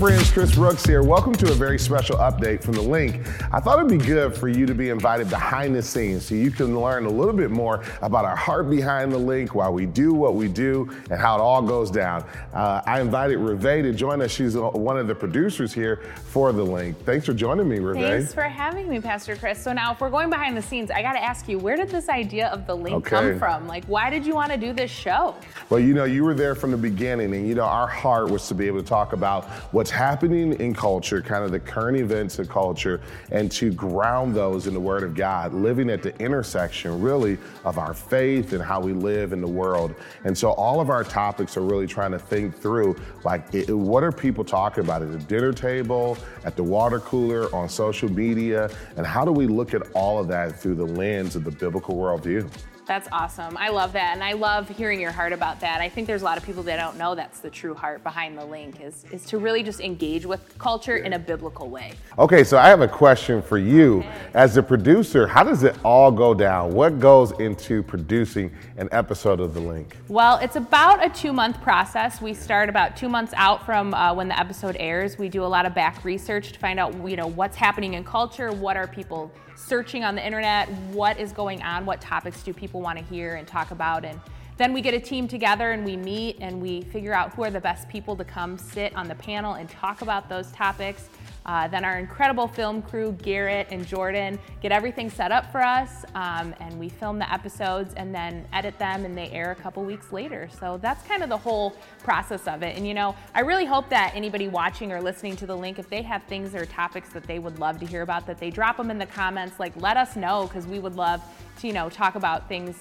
friends, Chris Brooks here. Welcome to a very special update from The Link. I thought it'd be good for you to be invited behind the scenes so you can learn a little bit more about our heart behind The Link, why we do what we do, and how it all goes down. Uh, I invited Reve to join us. She's one of the producers here for The Link. Thanks for joining me, Reve. Thanks for having me, Pastor Chris. So now, if we're going behind the scenes, I got to ask you, where did this idea of The Link okay. come from? Like, why did you want to do this show? Well, you know, you were there from the beginning, and you know, our heart was to be able to talk about what's happening in culture, kind of the current events of culture, and to ground those in the Word of God, living at the intersection really of our faith and how we live in the world. And so all of our topics are really trying to think through like, it, what are people talking about at the dinner table, at the water cooler, on social media, and how do we look at all of that through the lens of the biblical worldview? That's awesome. I love that. And I love hearing your heart about that. I think there's a lot of people that don't know that's the true heart behind the link is, is to really just engage with culture in a biblical way. Okay, so I have a question for you. Okay. As a producer, how does it all go down? What goes into producing an episode of The Link? Well, it's about a two month process. We start about two months out from uh, when the episode airs. We do a lot of back research to find out, you know, what's happening in culture, what are people searching on the internet, what is going on, what topics do people want to hear and talk about. And then we get a team together and we meet and we figure out who are the best people to come sit on the panel and talk about those topics. Uh, then our incredible film crew, Garrett and Jordan, get everything set up for us, um, and we film the episodes and then edit them, and they air a couple weeks later. So that's kind of the whole process of it. And you know, I really hope that anybody watching or listening to the link, if they have things or topics that they would love to hear about, that they drop them in the comments. Like, let us know because we would love to, you know, talk about things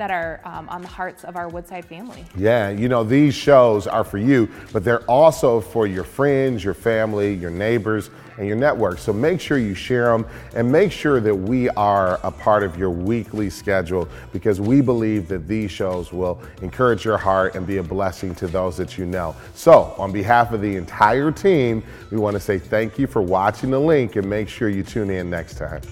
that are um, on the hearts of our Woodside family. Yeah, you know, these shows are for you, but they're also for your friends, your family, your neighbors, and your network. So make sure you share them and make sure that we are a part of your weekly schedule because we believe that these shows will encourage your heart and be a blessing to those that you know. So, on behalf of the entire team, we want to say thank you for watching the link and make sure you tune in next time.